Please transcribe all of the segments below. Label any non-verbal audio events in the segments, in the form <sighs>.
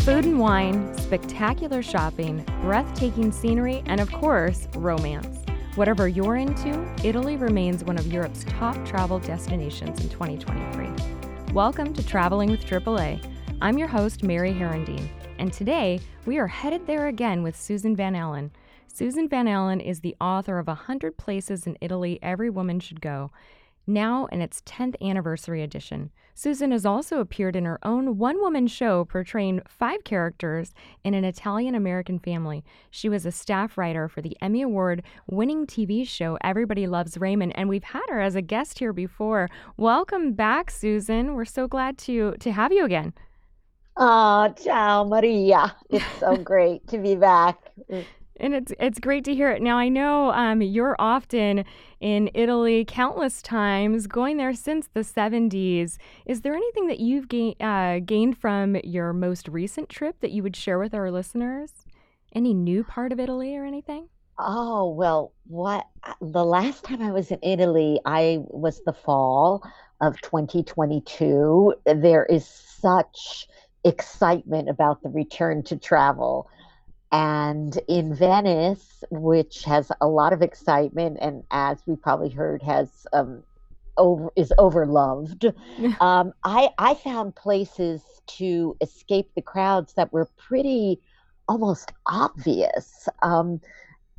Food and wine, spectacular shopping, breathtaking scenery, and of course, romance. Whatever you're into, Italy remains one of Europe's top travel destinations in 2023. Welcome to Traveling with AAA. I'm your host, Mary Herendeen, and today we are headed there again with Susan Van Allen. Susan Van Allen is the author of 100 Places in Italy Every Woman Should Go, now in its 10th anniversary edition. Susan has also appeared in her own one woman show portraying five characters in an Italian American family. She was a staff writer for the Emmy Award winning TV show Everybody Loves Raymond, and we've had her as a guest here before. Welcome back, Susan. We're so glad to, to have you again. Oh, ciao, Maria. It's so <laughs> great to be back. And it's it's great to hear it. Now I know um, you're often in Italy, countless times, going there since the 70s. Is there anything that you've gain, uh, gained from your most recent trip that you would share with our listeners? Any new part of Italy or anything? Oh, well, what the last time I was in Italy, I was the fall of 2022. There is such excitement about the return to travel. And in Venice, which has a lot of excitement, and as we probably heard, has um, over is overloved. <laughs> um, I I found places to escape the crowds that were pretty almost obvious. Um,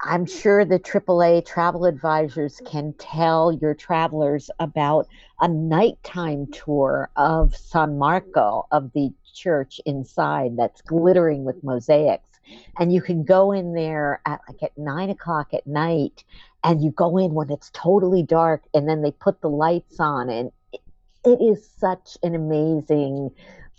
I'm sure the AAA travel advisors can tell your travelers about a nighttime tour of San Marco, of the church inside that's glittering with mosaics and you can go in there at like at nine o'clock at night and you go in when it's totally dark and then they put the lights on and it, it is such an amazing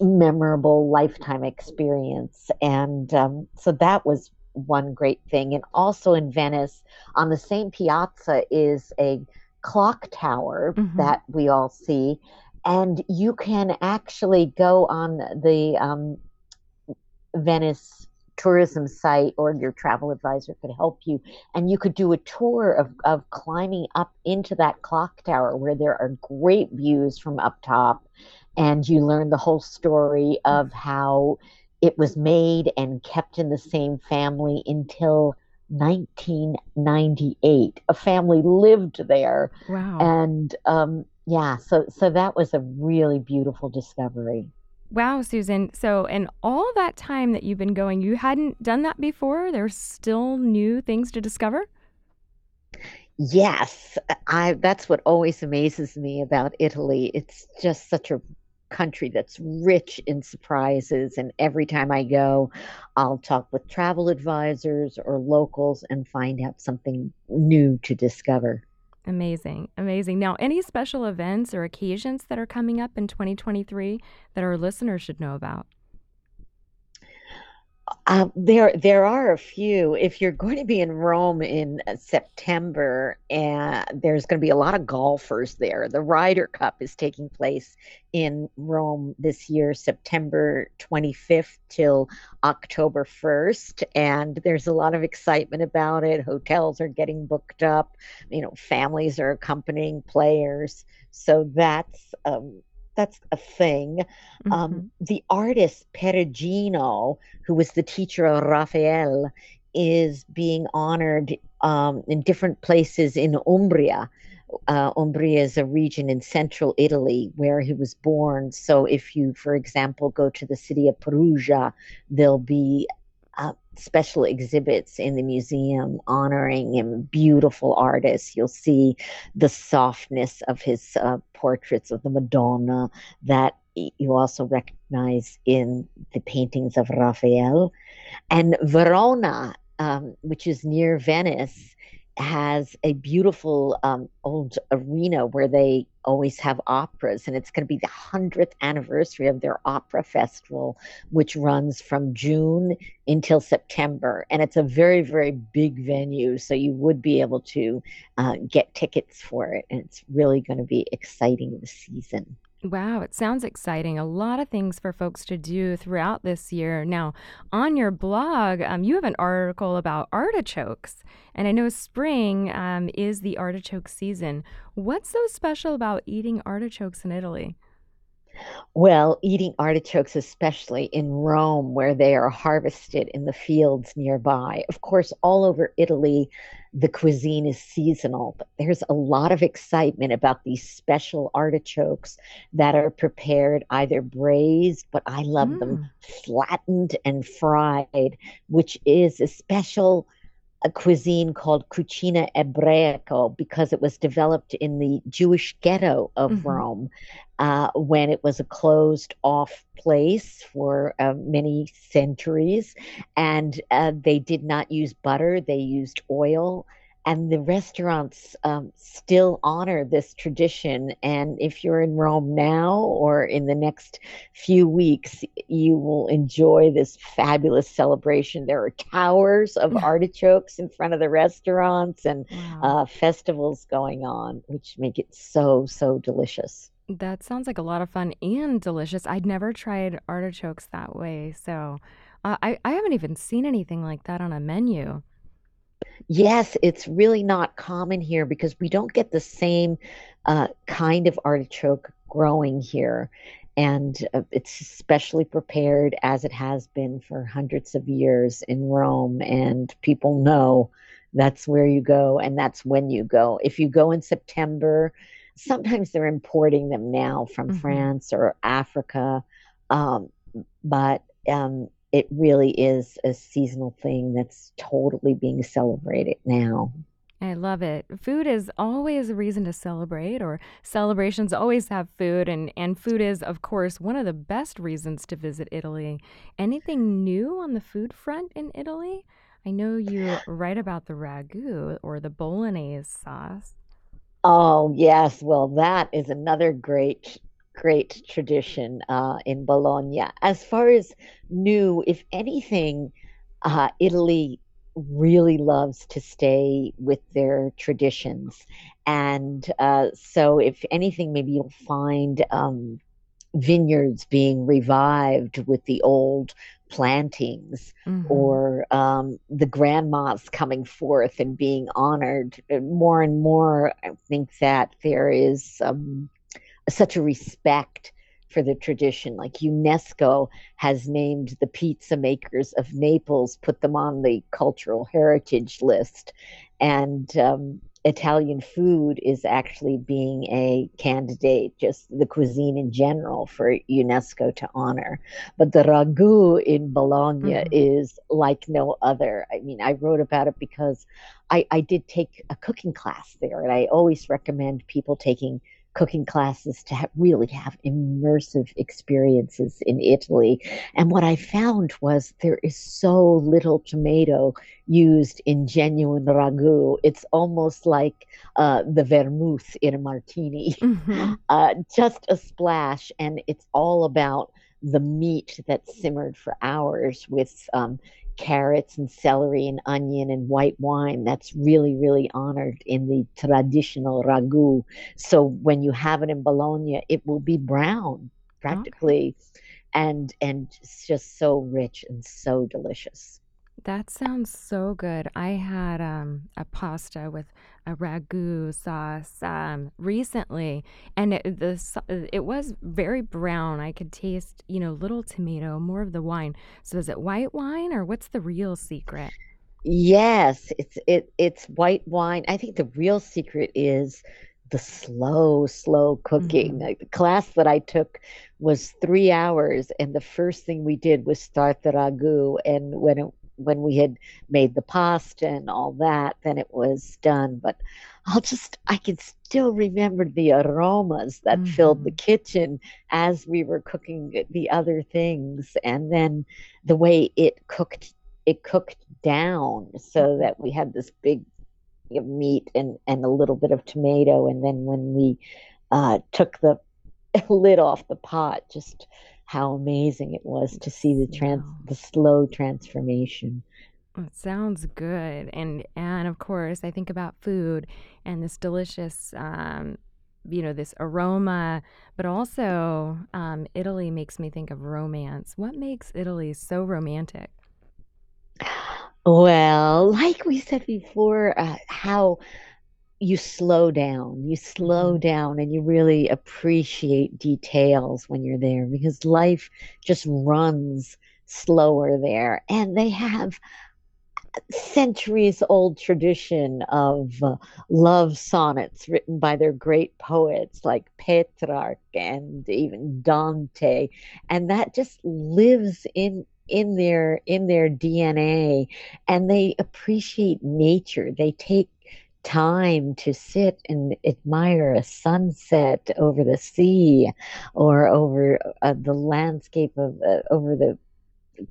memorable lifetime experience. And um, so that was one great thing. And also in venice on the same piazza is a clock tower mm-hmm. that we all see. And you can actually go on the um, venice tourism site or your travel advisor could help you. And you could do a tour of, of climbing up into that clock tower where there are great views from up top. And you learn the whole story of how it was made and kept in the same family until 1998 a family lived there. Wow. And um, yeah so so that was a really beautiful discovery Wow, Susan. So, in all that time that you've been going, you hadn't done that before? There's still new things to discover? Yes, I that's what always amazes me about Italy. It's just such a country that's rich in surprises and every time I go, I'll talk with travel advisors or locals and find out something new to discover. Amazing. Amazing. Now, any special events or occasions that are coming up in 2023 that our listeners should know about? Uh, there, there are a few. If you're going to be in Rome in uh, September, and there's going to be a lot of golfers there. The Ryder Cup is taking place in Rome this year, September 25th till October 1st, and there's a lot of excitement about it. Hotels are getting booked up. You know, families are accompanying players, so that's um, that's a thing. Um, mm-hmm. Um, the artist Perugino, who was the teacher of Raphael, is being honored um, in different places in Umbria. Uh, Umbria is a region in central Italy where he was born. So, if you, for example, go to the city of Perugia, there'll be special exhibits in the museum honoring him, beautiful artists. You'll see the softness of his uh, portraits of the Madonna that you also recognize in the paintings of Raphael. And Verona, um, which is near Venice, has a beautiful um, old arena where they always have operas, and it's going to be the 100th anniversary of their opera festival, which runs from June until September. And it's a very, very big venue, so you would be able to uh, get tickets for it, and it's really going to be exciting this season. Wow, it sounds exciting. A lot of things for folks to do throughout this year. Now, on your blog, um, you have an article about artichokes, and I know spring um, is the artichoke season. What's so special about eating artichokes in Italy? Well, eating artichokes, especially in Rome, where they are harvested in the fields nearby. Of course, all over Italy, the cuisine is seasonal, but there's a lot of excitement about these special artichokes that are prepared either braised, but I love them Mm. flattened and fried, which is a special a cuisine called cucina ebraico because it was developed in the Jewish ghetto of hmm Rome uh, when it was a closed off place for uh, many centuries. And uh, they did not use butter, they used oil. And the restaurants um, still honor this tradition. And if you're in Rome now or in the next few weeks, you will enjoy this fabulous celebration. There are towers of <laughs> artichokes in front of the restaurants and Wow. uh, festivals going on, which make it so, so delicious. That sounds like a lot of fun and delicious. I'd never tried artichokes that way, so uh, I I haven't even seen anything like that on a menu. Yes, it's really not common here because we don't get the same uh, kind of artichoke growing here. And uh, it's specially prepared as it has been for hundreds of years in Rome. And people know that's where you go and that's when you go. If you go in September, sometimes they're importing them now from hmm France or Africa. Um, but um, it really is a seasonal thing that's totally being celebrated now. I love it. Food is always a reason to celebrate, or celebrations always have food, and and food is, of course, one of the best reasons to visit Italy. Anything new on the food front in Italy? I know you <sighs> write about the ragu or the bolognese sauce. Oh, yes. Well, that is another great, great tradition uh, in Bologna. As far as new, if anything, uh, Italy really loves to stay with their traditions. And uh, so, if anything, maybe you'll find um, vineyards being revived with the old plantings hmm or um, the grandmas coming forth and being honored. Uh, More and more, I think that there is um, such a respect for the tradition. Like UNESCO has named the pizza makers of Naples, put them on the cultural heritage list. And um, Italian food is actually being a candidate, just the cuisine in general, for UNESCO to honor. But the ragu in Bologna hmm is like no other. I mean, I wrote about it because I, I did take a cooking class there, and I always recommend people taking cooking classes to ha- really have immersive experiences in Italy. And what I found was there is so little tomato used in genuine ragu. It's almost like uh, the vermouth in a martini, <laughs> hmm uh, just a splash, and it's all about the meat that simmered for hours with um, carrots and celery and onion and white wine. That's really, really honored in the traditional ragu. So when you have it in Bologna, it will be brown Okay. practically, and and it's just so rich and so delicious. That sounds so good. I had um, a pasta with a ragu sauce um, recently, and it, the sa- it was very brown. I could taste, you know, little tomato, more of the wine. So is it white wine or what's the real secret? Yes, it's it it's white wine. I think the real secret is the slow, slow cooking. hmm Like, the class that I took was three hours, and the first thing we did was start the ragu. And when it when we had made the pasta and all that, then it was done. But I'll just I can still remember the aromas that filled the hmm kitchen as we were cooking the other things, and then the way it cooked it cooked down so that we had this big meat and and a little bit of tomato. And then when we uh took the <laughs> lid off the pot just how amazing it was to see the trans the slow transformation It sounds good. And and of course, I think about food and this delicious um you know, this aroma, but also um Italy makes me think of romance. What makes Italy so romantic? well like we said before uh, how you slow down. You slow Mhm. down and you really appreciate details when you're there because life just runs slower there. And they have centuries old tradition of uh, love sonnets written by their great poets like Petrarch and even Dante and that just lives in in their in their DNA and they appreciate nature they take time to sit and admire a sunset over the sea or over uh, the landscape of uh, over the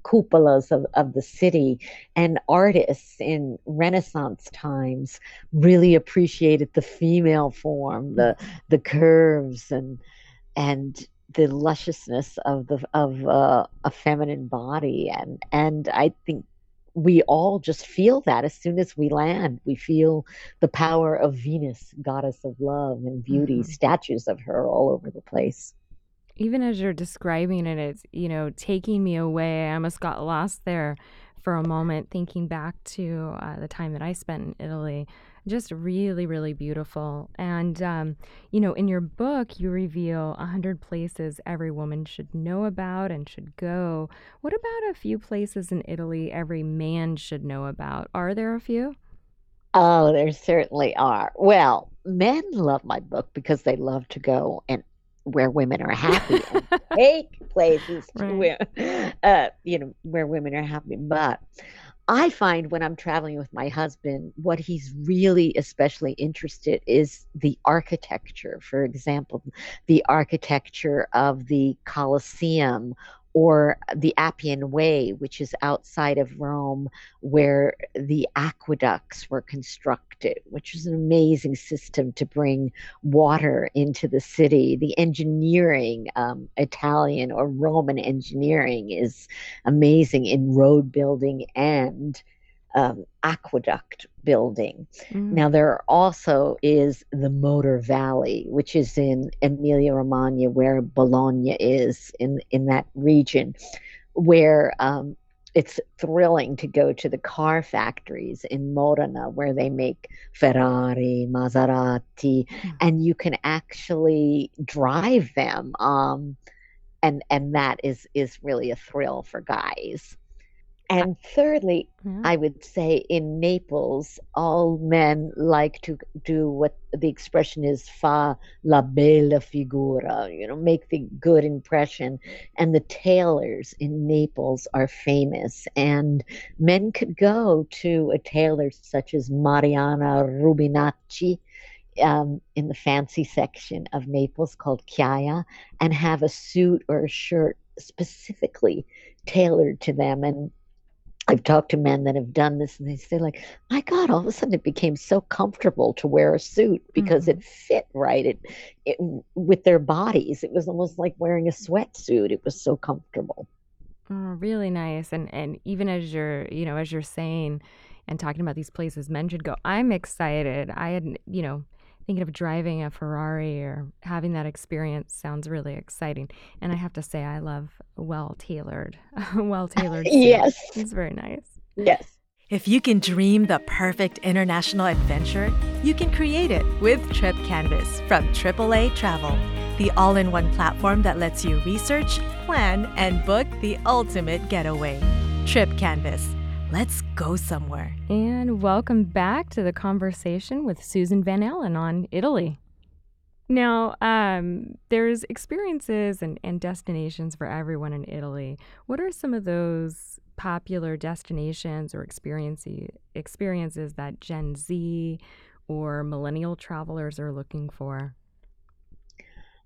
cupolas of, of the city. And artists in renaissance times really appreciated the female form the the curves and and the lusciousness of the of uh, a feminine body. And and i think we all just feel that as soon as we land we feel the power of venus goddess of love and beauty Mhm. statues of her all over the place Even as you're describing it, it's, you know, taking me away. I almost got lost there for a moment, thinking back to uh, the time that I spent in Italy. Just really, really beautiful. And, um, you know, in your book, you reveal a 100 places every woman should know about and should go. What about a few places in Italy every man should know about? Are there a few? Oh, there certainly are. Well, men love my book because they love to go and where women are happy and <laughs> take places to Right. where, uh, you know, where women are happy. But I find when I'm traveling with my husband, what he's really especially interested is the architecture. For example, the architecture of the Colosseum or the Appian Way, which is outside of Rome, where the aqueducts were constructed, which was an amazing system to bring water into the city. The engineering, um, Italian or Roman engineering, is amazing in road building and um, aqueduct building. Mm. Now, there also is the Motor Valley, which is in Emilia Romagna, where Bologna is in, in that region, where um, it's thrilling to go to the car factories in Modena, where they make Ferrari, Maserati, and you can actually drive them. Um, and and that is is really a thrill for guys. And thirdly, Yeah. I would say in Naples, all men like to do what the expression is fa la bella figura, you know, make the good impression. And the tailors in Naples are famous. And men could go to a tailor such as Mariano Rubinacci um, in the fancy section of Naples called Chiaia and have a suit or a shirt specifically tailored to them. And I've talked to men that have done this and they say like, my God, all of a sudden it became so comfortable to wear a suit because Mhm. it fit right. It, it with their bodies. It was almost like wearing a sweatsuit. It was so comfortable. Oh, really nice. And and even as you're, you know, as you're saying and talking about these places men should go, I'm excited. I had, you know, thinking of driving a Ferrari or having that experience sounds really exciting. And I have to say I love well-tailored, <laughs> well-tailored. <laughs> Yes. It's very nice. Yes. If you can dream the perfect international adventure, you can create it with Trip Canvas from AAA Travel, the all in one platform that lets you research, plan, and book the ultimate getaway. Trip Canvas. Let's go somewhere. And welcome back to the conversation with Susan Van Allen on Italy. Now, um, there's experiences and, and destinations for everyone in Italy. What are some of those popular destinations or experiences experiences that Gen Z or millennial travelers are looking for?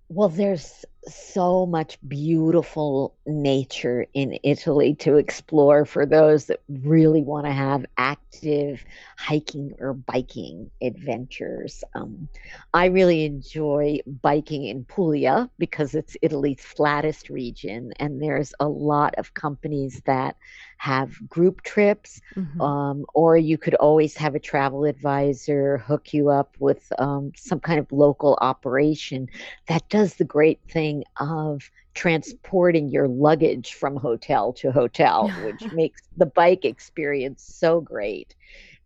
Well, there's so much beautiful nature in Italy to explore for those that really want to have active hiking or biking adventures. Um, I really enjoy biking in Puglia because it's Italy's flattest region, and there's a lot of companies that have group trips Mhm. um, or you could always have a travel advisor hook you up with um, some kind of local operation that does the great thing of transporting your luggage from hotel to hotel, <laughs> which makes the bike experience so great.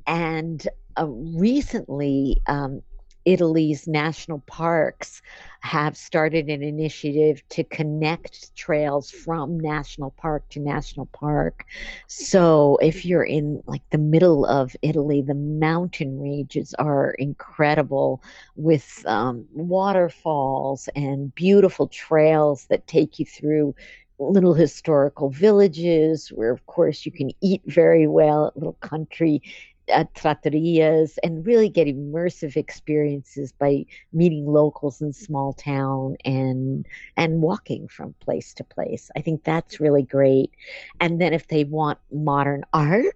And uh, recently, um, Italy's national parks have started an initiative to connect trails from national park to national park. So if you're in like the middle of Italy, the mountain ranges are incredible with um, waterfalls and beautiful trails that take you through little historical villages where of course you can eat very well at little country uh, trattorias and really get immersive experiences by meeting locals in small town and and walking from place to place. I think that's really great. And then if they want modern <laughs> art,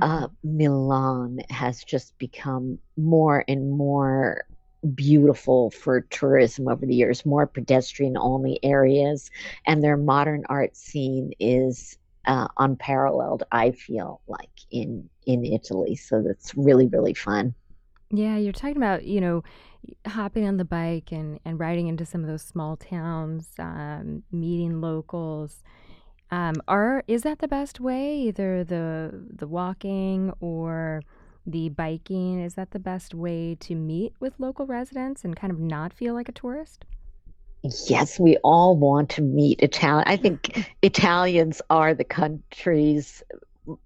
uh, mm-hmm. Milan has just become more and more beautiful for tourism over the years, more pedestrian only areas, and their modern art scene is uh, unparalleled. I feel like in in Italy, so that's really really fun. Yeah, you're talking about you know hopping on the bike and and riding into some of those small towns, um, meeting locals. Um, are is that the best way? Either the the walking or the biking is that the best way to meet with local residents and kind of not feel like a tourist? Yes, we all want to meet Italian. I think <laughs> Italians are the country's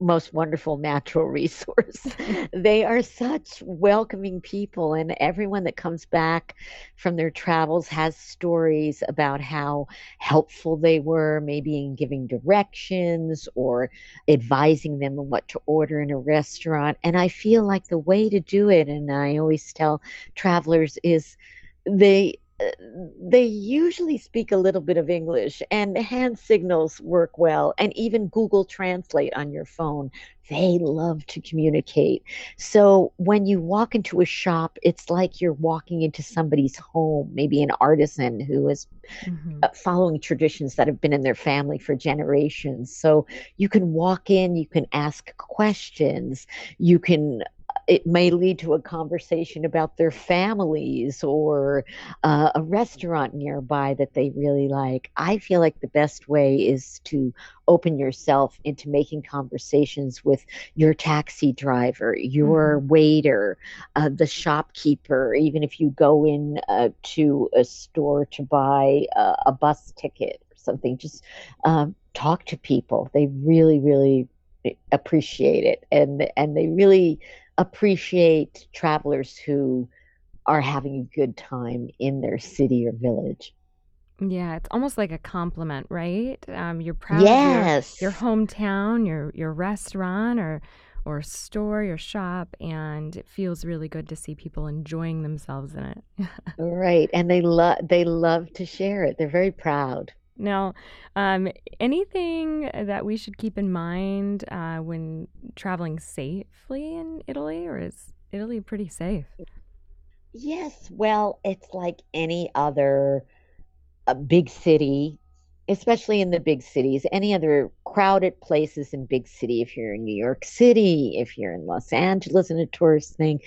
most wonderful natural resource. <laughs> they are such welcoming people, and everyone that comes back from their travels has stories about how helpful they were, maybe in giving directions or advising them on what to order in a restaurant. And I feel like the way to do it, and I always tell travelers, is they they usually speak a little bit of English and hand signals work well and even Google Translate on your phone. They love to communicate. So when you walk into a shop, it's like you're walking into somebody's home, maybe an artisan who is mm-hmm. Uh, following traditions that have been in their family for generations. So you can walk in, you can ask questions, you can it may lead to a conversation about their families or uh, a restaurant nearby that they really like. I feel like the best way is to open yourself into making conversations with your taxi driver, your mm-hmm. waiter, uh, the shopkeeper, even if you go in uh, to a store to buy a bus ticket or something, just um, talk to people. They really, really appreciate it and and they really appreciate travelers who are having a good time in their city or village. Yeah, it's almost like a compliment, right? Um, you're proud yes. of your, your hometown, your your restaurant or or store, your shop, and it feels really good to see people enjoying themselves in it. <laughs> right, and they love they love to share it. They're very proud. Now, um, anything that we should keep in mind uh, when traveling safely in Italy, or is Italy pretty safe? Yes, well, it's like any other uh, big city, especially in the big cities, any other crowded places in big city. If you're in New York City, if you're in Los Angeles and a tourist thing,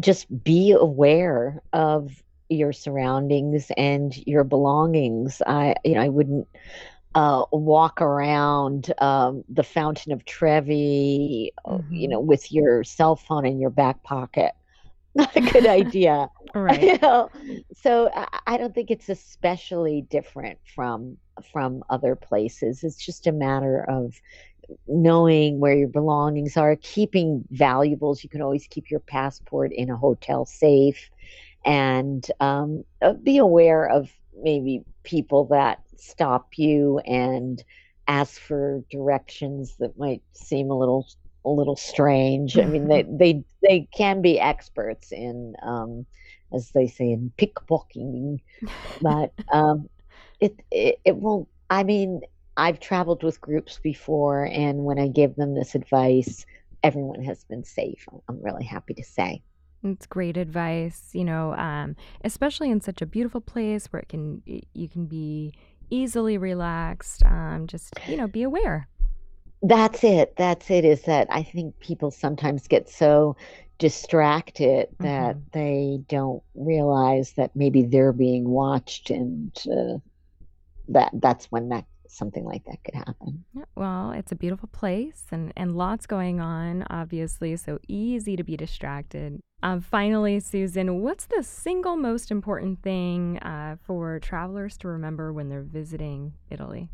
just be aware of your surroundings and your belongings. I, you know, I wouldn't uh, walk around um, the Fountain of Trevi, mm-hmm. you know, with your cell phone in your back pocket. <laughs> Not a good <laughs> idea. right. You know? So I don't think it's especially different from from other places. It's just a matter of knowing where your belongings are, keeping valuables. You can always keep your passport in a hotel safe and um, uh, be aware of maybe people that stop you and ask for directions that might seem a little a little strange. I mean, they <laughs> they they can be experts in, um, as they say, in pickpocketing, but um, it, it it won't. I mean, I've traveled with groups before, and when I give them this advice, everyone has been safe. I'm really happy to say. It's great advice, you know, um, especially in such a beautiful place where it can you can be easily relaxed. Um, just you know, be aware. That's it. That's it. Is that I think people sometimes get so distracted that mm-hmm. they don't realize that maybe they're being watched, and uh, that that's when that something like that could happen. Well, it's a beautiful place and, and lots going on, obviously, so easy to be distracted. Um, finally, Susan, what's the single most important thing uh, for travelers to remember when they're visiting Italy?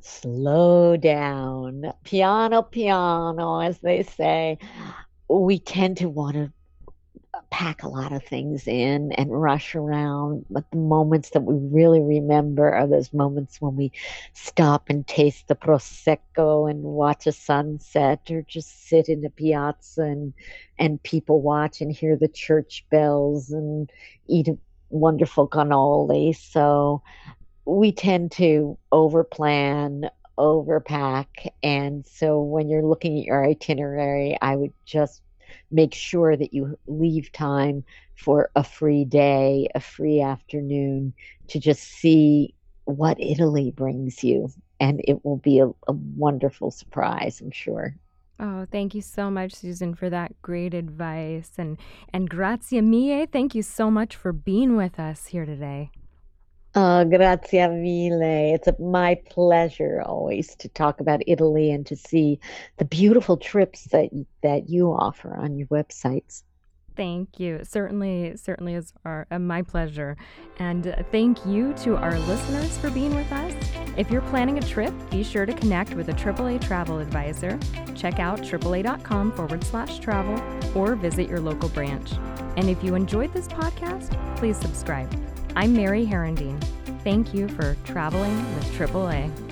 Slow down, piano, piano, as they say. We tend to want to pack a lot of things in and rush around. But the moments that we really remember are those moments when we stop and taste the prosecco and watch a sunset, or just sit in the piazza and and people watch and hear the church bells and eat a wonderful cannoli. So we tend to overplan, overpack, and so when you're looking at your itinerary, I would just make sure that you leave time for a free day, a free afternoon to just see what Italy brings you. And it will be a, a wonderful surprise, I'm sure. Oh, thank you so much, Susan, for that great advice. And and grazie mille. Thank you so much for being with us here today. Oh, grazie mille. It's a, my pleasure always to talk about Italy and to see the beautiful trips that that you offer on your websites. Thank you. Certainly, certainly is our, uh, my pleasure. And uh, thank you to our listeners for being with us. If you're planning a trip, be sure to connect with a AAA travel advisor. Check out AAA.com forward slash travel or visit your local branch. And if you enjoyed this podcast, please subscribe. I'm Mary Herendeen. Thank you for traveling with AAA.